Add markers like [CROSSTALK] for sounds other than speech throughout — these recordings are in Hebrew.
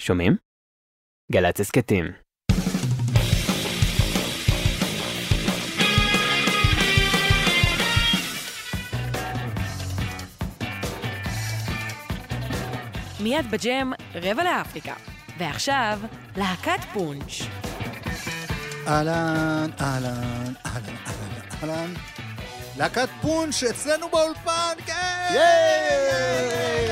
שומעים? גל"צ הסכתים. מיד בג'ם, רבע לאפריקה. ועכשיו, להקת פונץ'. אהלן, אהלן, אהלן, אהלן, אהלן. להקת פונץ' אצלנו באולפן, כן!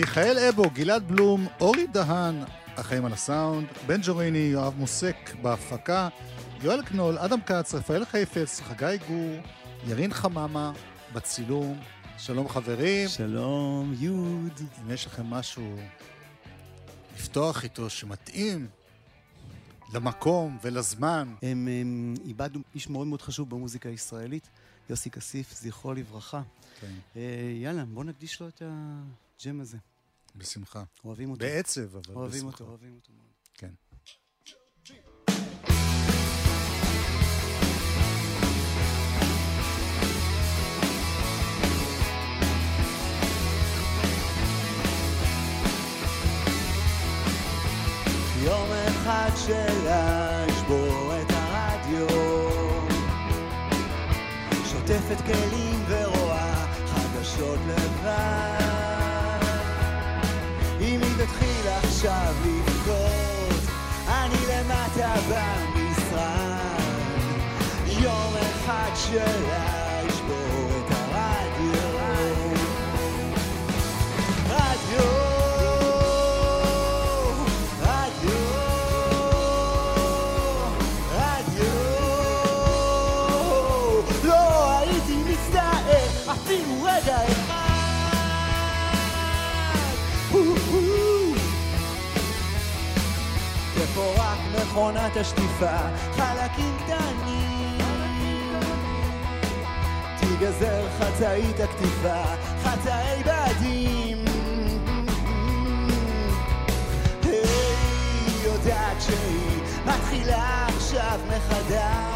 מיכאל אבו, גלעד בלום, אורי דהן, החיים על הסאונד, בן ג'וריני, יואב מוסק בהפקה, יואל קנול, אדם כץ, רפאל חיפץ, חגי גור, ירין חממה בצילום. שלום חברים. שלום, יוד. אם יש לכם משהו לפתוח איתו שמתאים למקום ולזמן. הם, הם איבדנו איש מאוד מאוד חשוב במוזיקה הישראלית, יוסי כסיף, זכרו לברכה. כן. אה, יאללה, בוא נקדיש לו את הג'ם הזה. בשמחה. אוהבים אותו. בעצב, אבל בשמחה. אוהבים אותו, אוהבים אותו מאוד. כן. יום אחד שלה אשבור את הרדיו שוטפת כלים ורואה חדשות לבד תתחיל עכשיו לבכות. אני למטה במשרד. יום אחד שלה תפורק מכונת השטיפה חלקים קטנים. תיגזר חצאית הקטיפה חצאי בדים. היי, יודעת שהיא מתחילה עכשיו מחדש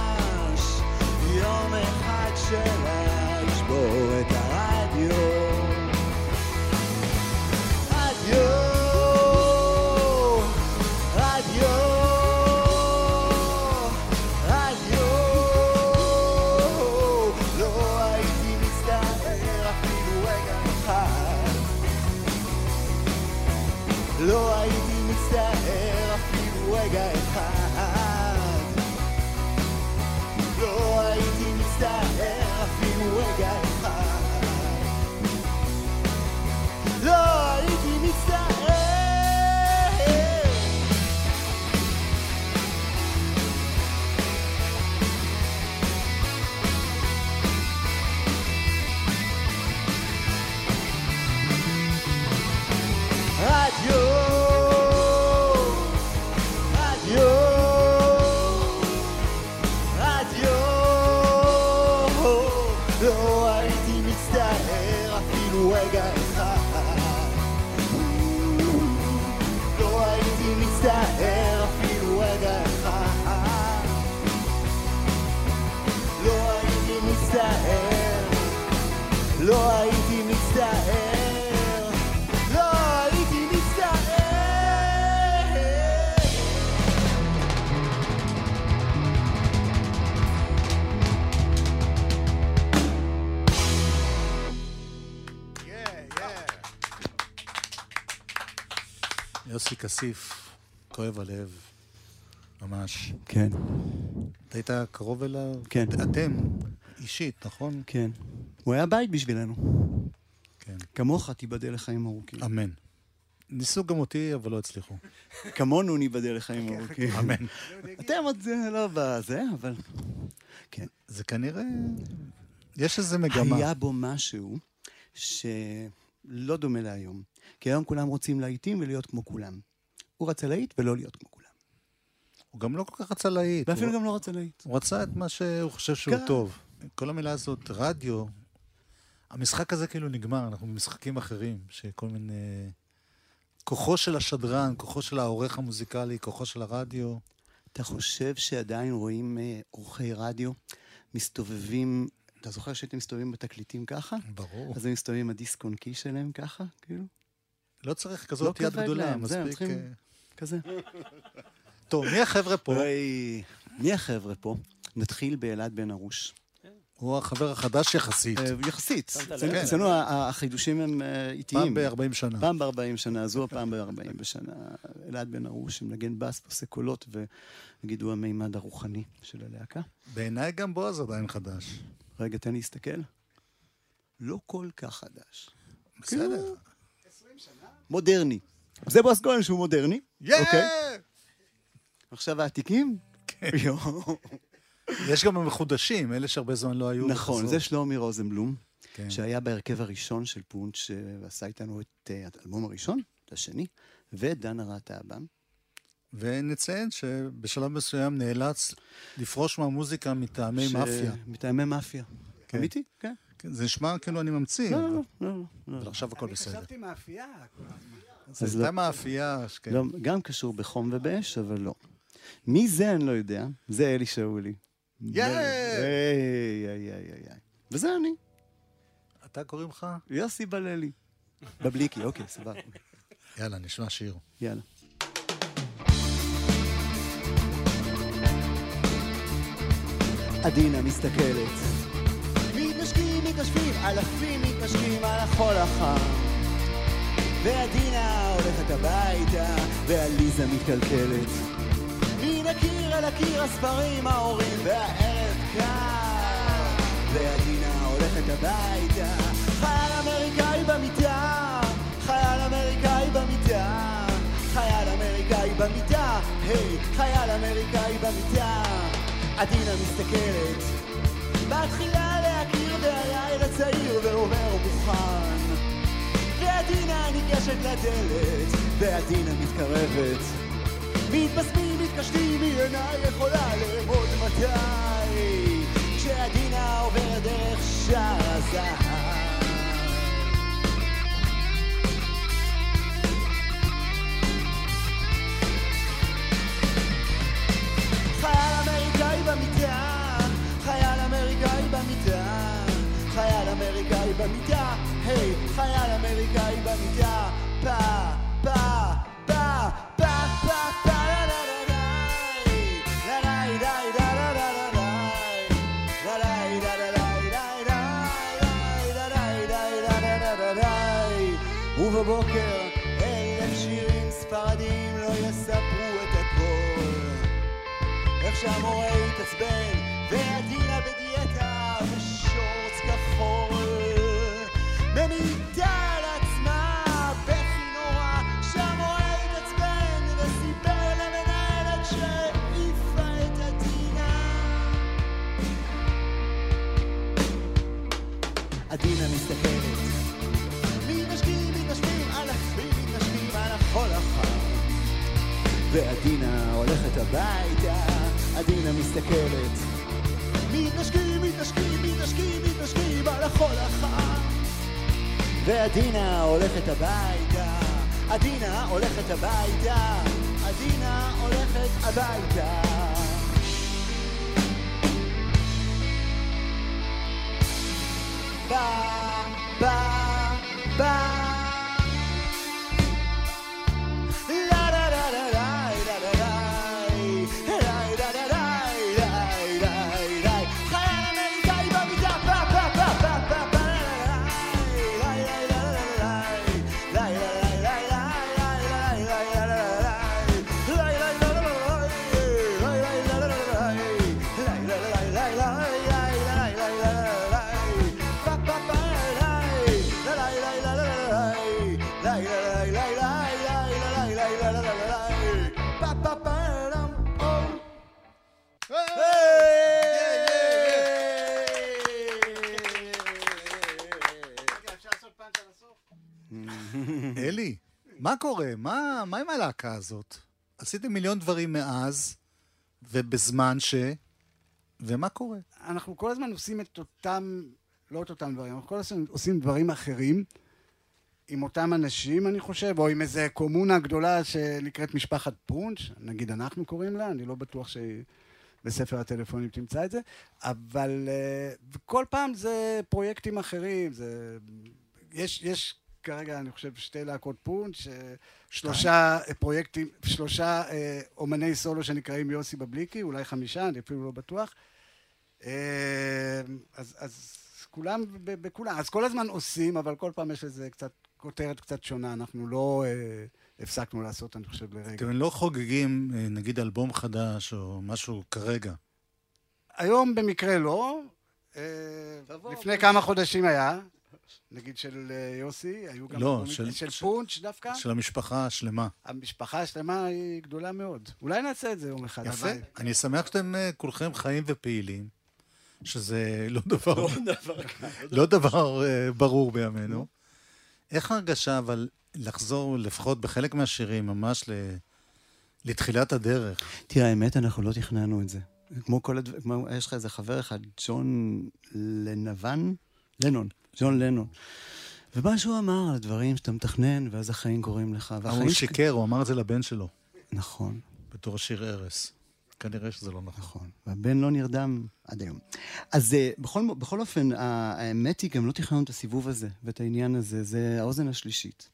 לא הייתי מצטער לא הייתי מצטער יוסי כסיף, כואב הלב, ממש. כן, אתה היית קרוב אליו? כן. אתם, אישית, נכון? כן. הוא היה בית בשבילנו. כן. כמוך תיבדל לחיים ארוכים. אמן. ניסו גם אותי, אבל לא הצליחו. כמונו ניבדל לחיים ארוכים. [LAUGHS] אמן. אתם עוד אה, לא בזה, אבל... כן. זה כנראה... יש איזה מגמה. היה בו משהו שלא דומה להיום. כי היום כולם רוצים להיטים ולהיות כמו כולם. הוא רצה להיט ולא להיות כמו כולם. הוא גם לא כל כך רצה להיט. ואפילו הוא- גם לא רצה להיט. הוא רצה את מה שהוא חושב שהוא. טוב. כל המילה הזאת, רדיו, המשחק הזה כאילו נגמר, אנחנו במשחקים אחרים, שכל מיני... כוחו של השדרן, כוחו של העורך המוזיקלי, כוחו של הרדיו. אתה חושב שעדיין רואים אה, עורכי רדיו מסתובבים, אתה זוכר שהייתם מסתובבים בתקליטים ככה? ברור. אז הם מסתובבים עם הדיסק און קי שלהם ככה, כאילו? לא צריך כזאת לא יד כבד גדולה, להם, מספיק... צריכים- אה, כזה. טוב, מי החבר'ה פה? מי החבר'ה פה? נתחיל באלעד בן ארוש. הוא החבר החדש יחסית. אה, יחסית. אצלנו- כן. אצלנו החידושים הם אה, איטיים. פעם ב-40 שנה. פעם ב-40 שנה, זו הפעם ב-40 בשנה. אלעד בן ארוש, שמנגן בס, עושה קולות, ונגיד הוא המימד הרוחני של הלהקה. בעיניי גם בועז עדיין חדש. רגע, תן לי להסתכל. לא כל כך חדש. בסדר. מודרני. זה בועז כהן שהוא מודרני. יא! אוקיי. עכשיו העתיקים? יואו. יש גם המחודשים, אלה שהרבה זמן לא היו. נכון, וחזרו. זה שלומי רוזנבלום, כן. שהיה בהרכב הראשון של פונץ', ועשה איתנו את אה, האלבום הראשון, את השני, ודנה רהטהבם. ונציין שבשלב מסוים נאלץ לפרוש מהמוזיקה מטעמי ש- מאפיה. מטעמי מאפיה. כן. אמיתי? כן. כן, זה נשמע כאילו אני ממציא, לא, אבל לא, לא, לא. אבל עכשיו הכל אני בסדר. חשבתי מאפייה. זה לא. מאפייה, כן. לא, גם קשור בחום ובאש, אבל לא. מי זה אני לא יודע, זה אלי שאולי. יא! איי, איי, איי, איי. וזה אני, אתה קוראים לך? יוסי בללי. בבליקי, אוקיי, סבבה. יאללה, נשמע שיר. יאללה. עדינה מסתכלת. מתנשקים, מתנשפים, אלפים מתנשקים על החול החם. ועדינה הולכת הביתה, ועליזה מתקלקלת. מן הקיר אל הקיר הספרים, ההורים והערב קר. ועדינה הולכת הביתה, חייל אמריקאי במיטה, חייל אמריקאי במיטה, חייל אמריקאי במיטה, היי, חייל אמריקאי במיטה. עדינה מסתכלת, מתחילה להכיר והלילה צעיר ועובר מוכן. ועדינה ניגשת לדלת, ועדינה מתקרבת. מתבשמים, מתקשטים, היא אינה יכולה לאמוד מתי. כשעדינה עוברת דרך שער הזהב. חייל אמריקאי במיטה, חייל אמריקאי במיטה, חייל אמריקאי במיטה, היי, חייל אמריקאי במיטה, פה, איך שהמורה התעצבן, ועדינה בדיאטה ושורץ כחול. ממיתה על עצמה בכי נורא, שהמורה התעצבן וסיפר למנהלת שהעיפה את עדינה. עדינה מסתכלת, מתנשקים. ועדינה הולכת הביתה, עדינה מסתכלת. מתנשקים, מתנשקים, מתנשקים, מתנשקים על החול החם. ועדינה הולכת הביתה, עדינה הולכת הביתה, עדינה הולכת הביתה. ba קורה? מה מה עם הלהקה הזאת? עשיתם מיליון דברים מאז, ובזמן ש... ומה קורה? אנחנו כל הזמן עושים את אותם, לא את אותם דברים, אנחנו כל הזמן עושים דברים אחרים עם אותם אנשים, אני חושב, או עם איזה קומונה גדולה שנקראת משפחת פונץ', נגיד אנחנו קוראים לה, אני לא בטוח שבספר הטלפונים תמצא את זה, אבל uh, כל פעם זה פרויקטים אחרים, זה... יש, יש כרגע, אני חושב, שתי להקות פונץ', אה, שלושה אה, פרויקטים, שלושה אה, אומני סולו שנקראים יוסי בבליקי, אולי חמישה, אני אפילו לא בטוח. אז, אז כולם בכולם, אז כל הזמן עושים, אבל כל פעם יש לזה קצת, כותרת קצת שונה, אנחנו לא אה, הפסקנו לעשות, אני חושב, לרגע. אתם לא חוגגים, נגיד, אלבום חדש או משהו כרגע. היום במקרה לא. אה, לפני כמה חודשים היה, נגיד של אה, יוסי, היו גם... לא, של- של של- פונץ' דווקא. של המשפחה השלמה. המשפחה השלמה היא גדולה מאוד. אולי נעשה את זה יום אחד. יפה. אבל- אני שמח שאתם אה, כולכם חיים ופעילים, שזה לא דבר, לא דבר אה, ברור בימינו. איך ההרגשה, אבל, לחזור לפחות בחלק מהשירים, ממש ל... לתחילת הדרך? תראה, האמת, אנחנו לא תכננו את זה. כמו כל הדברים, יש לך איזה חבר אחד, ג'ון לנבן? לנון, ג'ון לנון. ומה שהוא אמר על הדברים שאתה מתכנן, ואז החיים קורים לך. הוא והחיים... שיקר, הוא אמר את זה לבן שלו, נכון, בתור השיר ארס. כנראה שזה לא נכון. נכון. והבן לא נרדם עד היום. אז אה, בכל, בכל אופן, האמת היא, גם לא תכננו את הסיבוב הזה ואת העניין הזה, זה האוזן השלישית.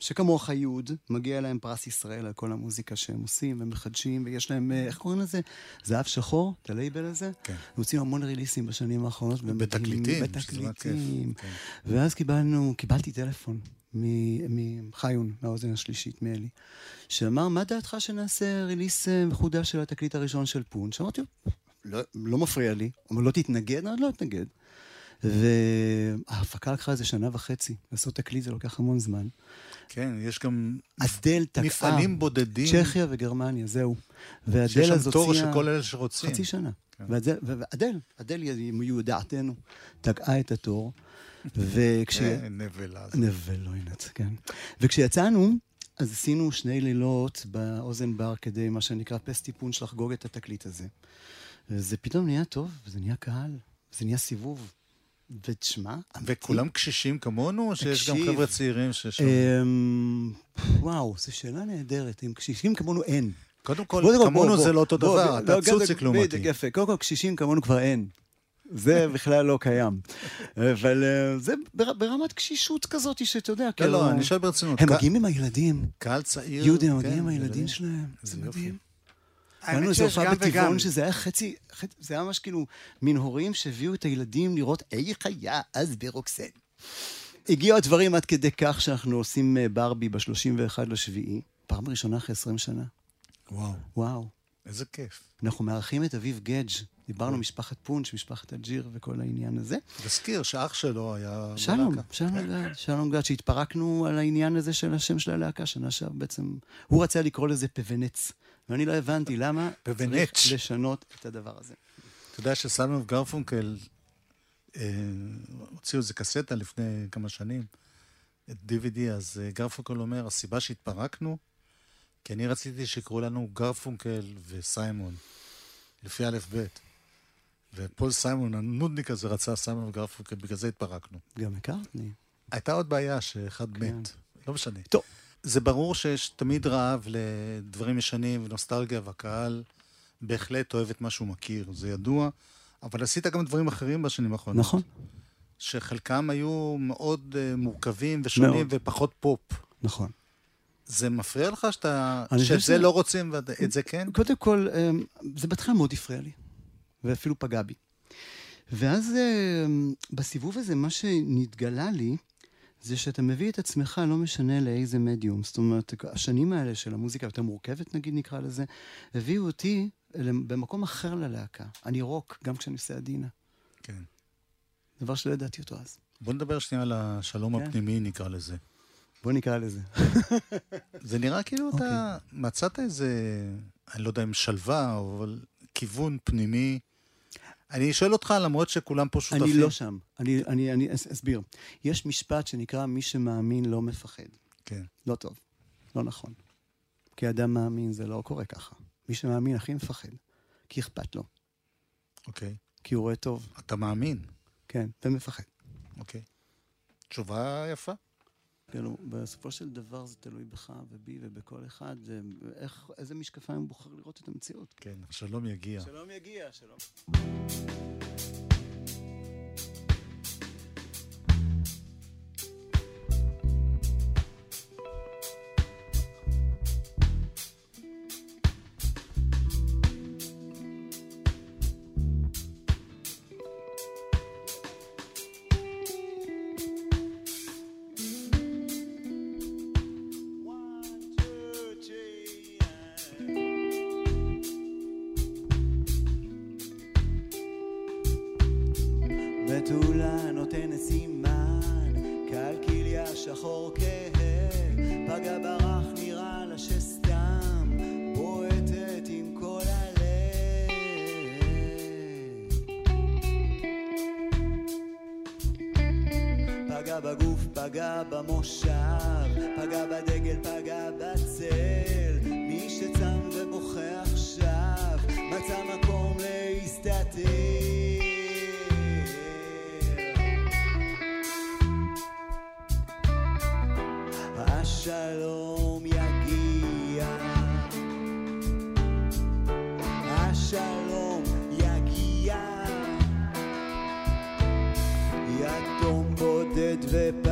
שכמוך יוד, מגיע להם פרס ישראל על כל המוזיקה שהם עושים ומחדשים, ויש להם, אה, איך קוראים לזה? זהב שחור, את הלייבל הזה? כן. הם הוציאו המון ריליסים בשנים האחרונות. בתקליטים. בתקליטים. כן. ואז קיבלנו, קיבלתי טלפון מחיון, מהאוזן השלישית, מאלי, שאמר, מה דעתך שנעשה ריליס אה, מחודש של התקליט הראשון של פונץ'? אמרתי, לא, לא מפריע לי. הוא אומר, לא תתנגד? אני לא אתנגד. וההפקה לקחה איזה שנה וחצי. לעשות תקליט זה לוקח המון זמן. כן, יש גם אדל תקעה. מפעלים בודדים. צ'כיה וגרמניה, זהו. שיש ואדל שם אז תור הוציאה... של כל אלה שרוצים. חצי שנה. כן. ואדל, ואדל, אדל יודעתנו, תקעה את התור. [LAUGHS] וכש... אה, נבלה. זה. נבל לא כן. וכשיצאנו, אז עשינו שני לילות באוזן בר כדי, מה שנקרא פסטיפונץ', לחגוג את התקליט הזה. וזה פתאום נהיה טוב, וזה נהיה קהל, זה נהיה סיבוב. ותשמע. וכולם קשישים כמונו, או שיש גם. חבר'ה צעירים ששם? אמ, וואו, זו שאלה נהדרת. אם קשישים כמונו אין. קודם כל, כמונו זה לא אותו דבר, בוא, אתה לא, צוציק בדיוק, לעומתי. בדיוק, יפה. קודם כל, קשישים כמונו כבר אין. זה [LAUGHS] בכלל לא קיים. אבל אה, זה בר- ברמת קשישות כזאת, שאתה יודע, לא, כאילו... לא, אני שואל ברצינות. הם מגיעים עם הילדים. קהל צעיר. יהודים, כן, מגיעים עם ילדים. הילדים שלהם. זה. מדהים. היינו איזו הופעה. בטבעון שזה היה חצי, חצי, זה היה ממש כאילו מין הורים שהביאו את הילדים לראות איך היה אז ברוקסן. הגיעו הדברים עד כדי כך שאנחנו עושים אה, ברבי ב-31 לשביעי, פעם ראשונה אחרי 20 שנה. וואו, וואו. איזה כיף. אנחנו מארחים את אביב גדג', דיברנו משפחת פונץ', משפחת אלג'יר וכל העניין הזה. תזכיר שאח שלו היה... שלום, בלהקה. שלום גד, שלום גד, שהתפרקנו על העניין הזה של השם של הלהקה שנה שעבר בעצם, הוא רצה לקרוא לזה פבנץ, ואני לא הבנתי למה. צריך לשנות את הדבר הזה. אתה יודע שסיימון וגרפונקל אה, הוציאו איזה קסטה לפני כמה שנים, את DVD, אז אה, גרפונקל אומר, הסיבה שהתפרקנו, כי אני רציתי שיקראו לנו גרפונקל וסיימון, לפי א' ב'. ופול סיימון, הנודניק הזה, רצה סיימון וגרפונקל, בגלל זה התפרקנו. גם מקארטני. הייתה עוד בעיה שאחד כן. מת. לא משנה. טוב. זה ברור שיש תמיד רעב לדברים ישנים ונוסטלגיה, והקהל בהחלט אוהב את מה שהוא מכיר, זה ידוע, אבל עשית גם דברים אחרים בשנים האחרונות. נכון, שחלקם היו מאוד uh, מורכבים ושונים מאוד. ופחות פופ. נכון. זה מפריע לך שאתה, שאת זה לא רוצים ואת זה כן? קודם כל, אמ, זה בהתחלה מאוד הפריע לי, ואפילו פגע בי. ואז אמ, בסיבוב הזה, מה שנתגלה לי, זה שאתה מביא את עצמך, לא משנה לאיזה מדיום. זאת אומרת, השנים האלה של המוזיקה היותר מורכבת, נגיד נקרא לזה, הביאו אותי במקום אחר ללהקה. אני רוק, גם כשאני עושה עדינה. כן. דבר שלא ידעתי אותו אז. בוא נדבר שנייה על השלום כן. הפנימי, נקרא לזה. בוא נקרא לזה. זה נראה כאילו אוקיי. אתה מצאת איזה, אני לא יודע אם שלווה, אבל כיוון פנימי. אני שואל אותך, למרות שכולם פה שותפים. אני לא שם. אני, אני, אני אס- אסביר. יש משפט שנקרא, מי שמאמין לא מפחד. כן. לא טוב, לא נכון. כי אדם מאמין זה לא קורה ככה. מי שמאמין הכי מפחד, כי אכפת לו, אוקיי. כי הוא רואה טוב, אתה מאמין. כן, ומפחד. אוקיי. תשובה יפה. כאילו, בסופו של דבר זה תלוי בך ובי ובכל אחד, ואיך, איזה משקפיים הוא בוחר לראות את המציאות. כן, השלום יגיע. שלום יגיע, שלום. בתולה נותנת סימן, קלקיליה שחור כהה, פגע ברח נראה לה שסתם בועטת עם כל הלב. פגע בגוף, פגע במושב, השלום יגיע. יתום בודד ופגיע.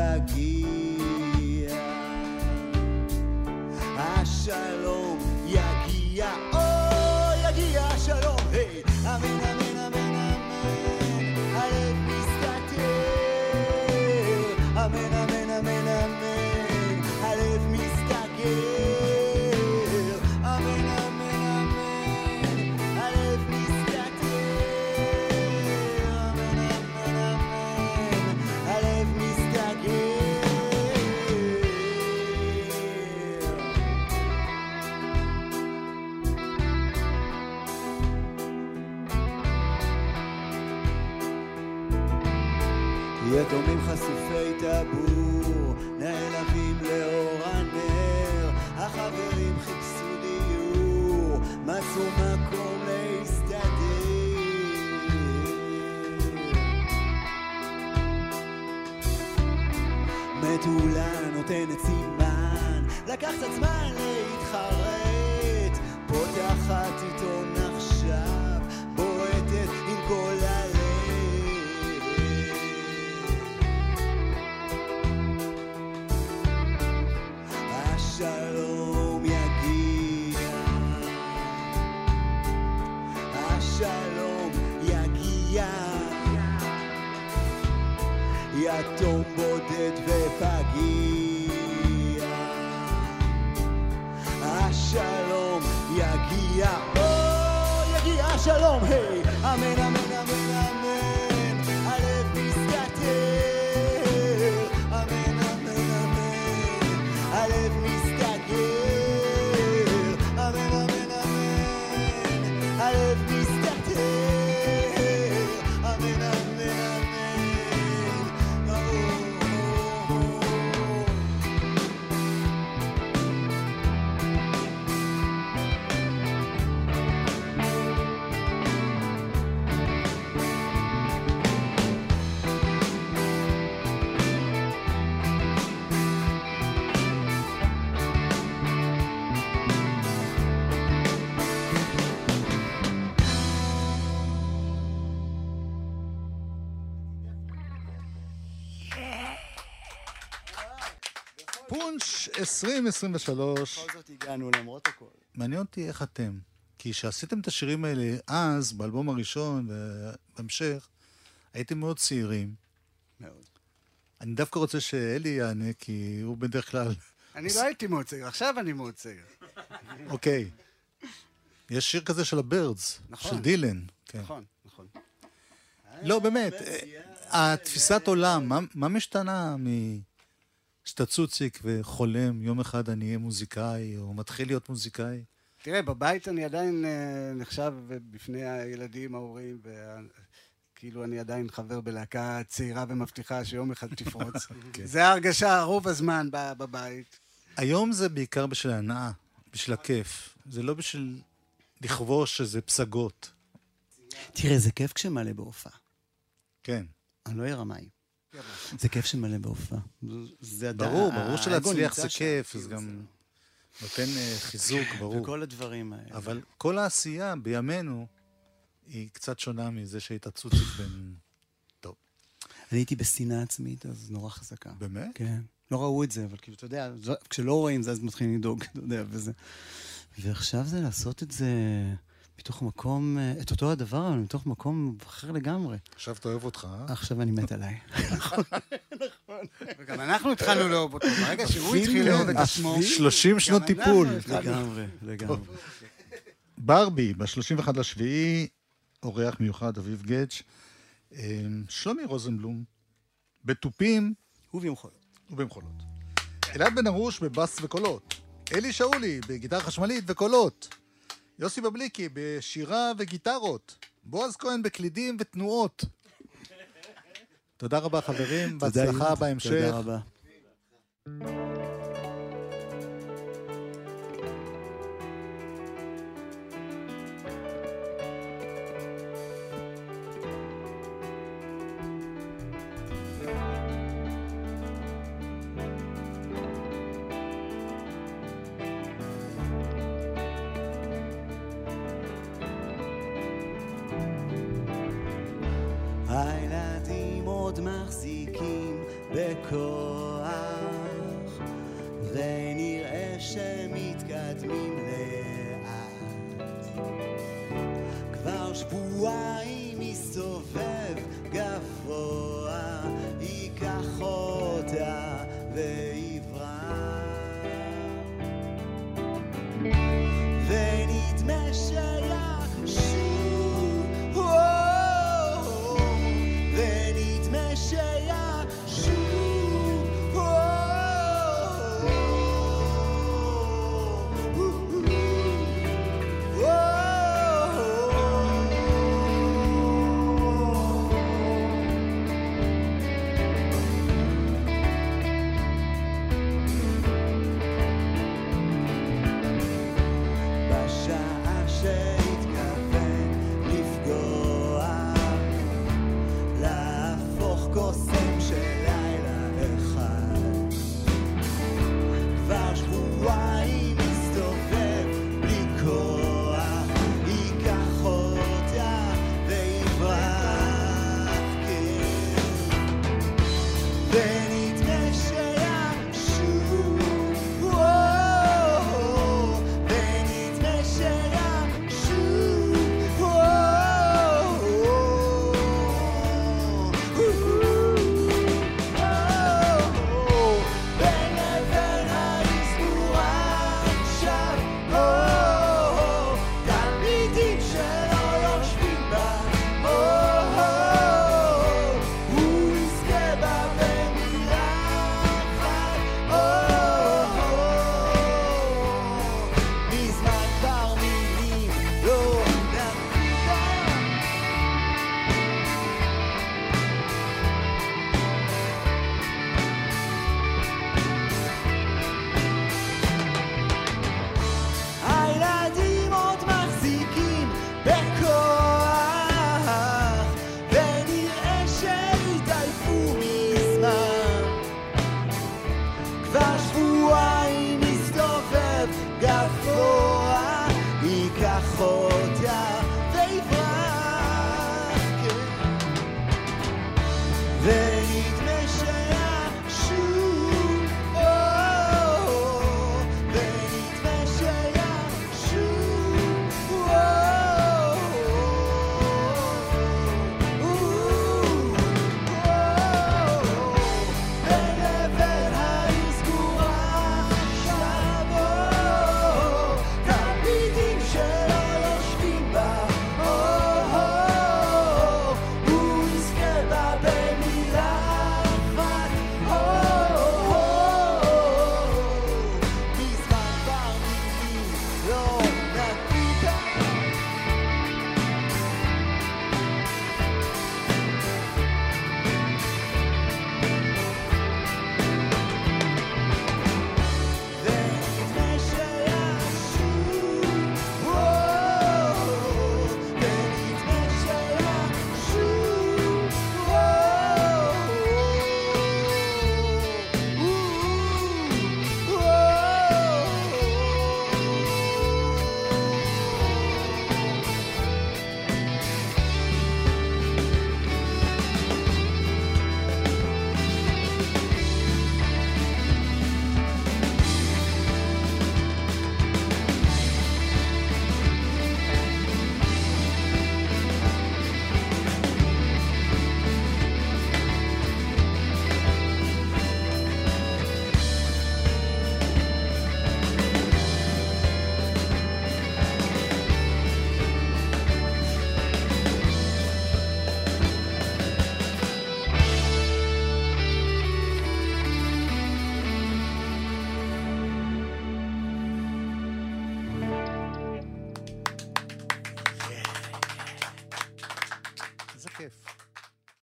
יתומים חשופי טבור, נעלבים לאור הנר, החברים חיפשו דיור, מצאו מקום להסתדר. מתולה נותנת סימן, לקח זמן להתחרט, פותחת עיתון עכשיו, בועטת עם כל הלב. יתום בודד ופגיע. השלום יגיע, או יגיע השלום, היי, אמן אמן אמן 2023. בכל זאת הגענו למרות הכל. מעניין אותי איך אתם. כי כשעשיתם את השירים האלה אז, באלבום הראשון ובהמשך, הייתם מאוד צעירים. מאוד. אני דווקא רוצה שאלי יענה, כי הוא בדרך כלל... [LAUGHS] אני לא הייתי מאוד צעיר, עכשיו אני מאוד צעיר. [LAUGHS] אוקיי. יש שיר כזה של הבירדס, נכון. של דילן. כן. נכון, נכון. לא, באמת, אה, התפיסת עולם, מה משתנה מ... שאתה צוציק וחולם, יום אחד אני אהיה מוזיקאי, או מתחיל להיות מוזיקאי? תראה, בבית אני עדיין אה, נחשב בפני הילדים, ההורים, וה- כאילו אני עדיין חבר בלהקה צעירה ומבטיחה שיום אחד תפרוץ. [LAUGHS] זה ההרגשה רוב הזמן ב- בבית. היום זה בעיקר בשביל ההנאה, בשביל הכיף. זה לא בשביל לכבוש איזה פסגות. תראה, זה כיף כשמלא בהופעה. כן. אני לא אהיה רמאי. זה כיף שמלא בהופעה. זה עדיין... ברור, ברור שלהצליח זה כיף, זה גם נותן אה, חיזוק, ברור. וכל הדברים האלה. אבל כל העשייה בימינו היא קצת שונה מזה שהיית צוציק בין... טוב, אני הייתי בשנאה עצמית, אז נורא חזקה. באמת? כן. לא ראו את זה, אבל כאילו, אתה יודע, כשלא רואים זה, אז מתחילים לדאוג, אתה יודע, וזה. ועכשיו זה לעשות את זה מתוך מקום, אה, את אותו הדבר, אבל מתוך מקום אחר לגמרי. עכשיו אתה אוהב אותך, אה? עכשיו אני מת עליי. וגם אנחנו התחלנו לאהוב אותו. ברגע [LAUGHS] שהוא התחיל לאהוב את עצמו... 30 שנות טיפול. לגמרי, לגמרי. ברבי, ב-31 לשביעי, אורח מיוחד, אביב גץ'. אה, שלומי רוזנבלום, בתופים ובמחולות. ובמחולות. אלעד בן ארוש בבאס וקולות. אלי שאולי בגיטרה חשמלית וקולות. יוסי בבליקי בשירה וגיטרות. בועז כהן בקלידים ותנועות. תודה רבה חברים, בהצלחה. בהמשך. תודה רבה. עוד מחזיקים בכוח,